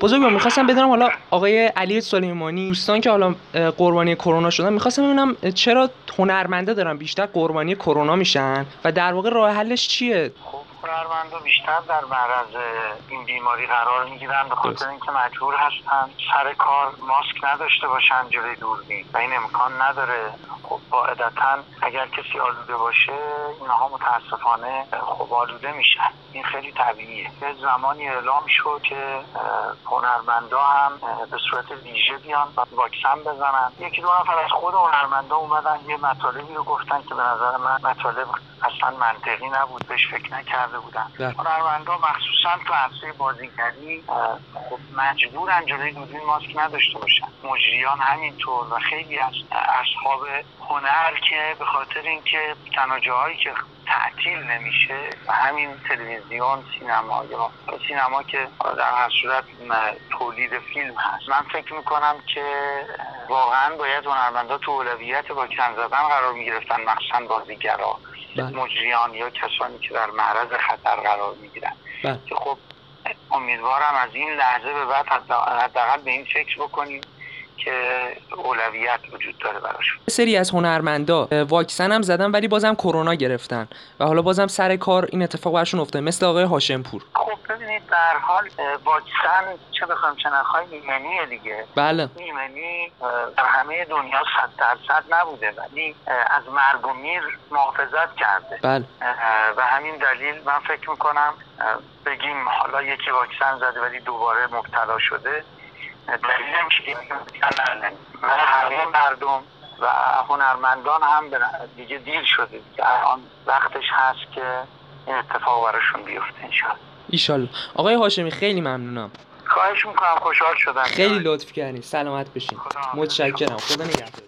بزرگوار می‌خواستم بدونم حالا آقای علی سلیمانی دوستان که حالا قربانی کرونا شدن می‌خواستم ببینم چرا هنرمنده دارن بیشتر قربانی کرونا میشن و در واقع راه حلش چیه؟ خب هنرمندا بیشتر در معرض این بیماری قرار می‌گیرن به خاطر اینکه مجبور هستن سر کار ماسک نداشته باشن جلوی دوربین و این امکان نداره. خب قاعدتا اگر کسی آلوده باشه اینها متاسفانه خب آلوده میشن. این خیلی طبیعیه. یه زمانی اعلام شد که هنرمندا هم به صورت ویژه بیان و واکسن بزنن. یکی دو نفر از خود هنرمندا اومدن یه مطالبی رو گفتن که به نظر من مطالب اصلا منطقی نبود بهش فکر نکرده بودن. هنرمندا مخصوصا تو عرصه بازیگری خب مجبورن جلوی دوربین ماسک نداشته باشن. مجریان همینطور و خیلی از اصحاب هنر که به خاطر اینکه تنها جاهایی که تعطیل نمیشه و همین تلویزیون سینما یا سینما که در هر صورت تولید فیلم هست. من فکر می‌کنم که واقعا باید هنرمندا تو اولویت واکسن زدن قرار می‌گرفتن مخصوصا بازیگرا مجریان یا کسانی که در معرض خطر قرار می‌گیرن. که خب امیدوارم از این لحظه به بعد حداقل به این فکر بکنیم. که اولویت وجود داره براشون سری از هنرمندا واکسن هم زدن ولی بازم کرونا گرفتن. و حالا بازم سر کار این اتفاق برشون افتاده مثل آقای هاشمپور. خب ببینید در حال واکسن چه بخوام چه نخواهی ایمنیه دیگه. بله. ایمنی در همه دنیا صد درصد نبوده ولی از مرگ و میر محافظت کرده. بله. و همین دلیل من فکر می‌کنم بگیم حالا یکی واکسن زده ولی دوباره مبتلا شده. دلیل میشه همه مردم و هنرمندان هم دیگه دیر شده دیگه. الان وقتش هست که این اتفاق براشون بیفته انشالله ایشالله. آقای هاشمی خیلی ممنونم. خواهش می‌کنم خوشحال شدم. خیلی لطف کردین. سلامت بشین. متشکرم. خدا نگهدار.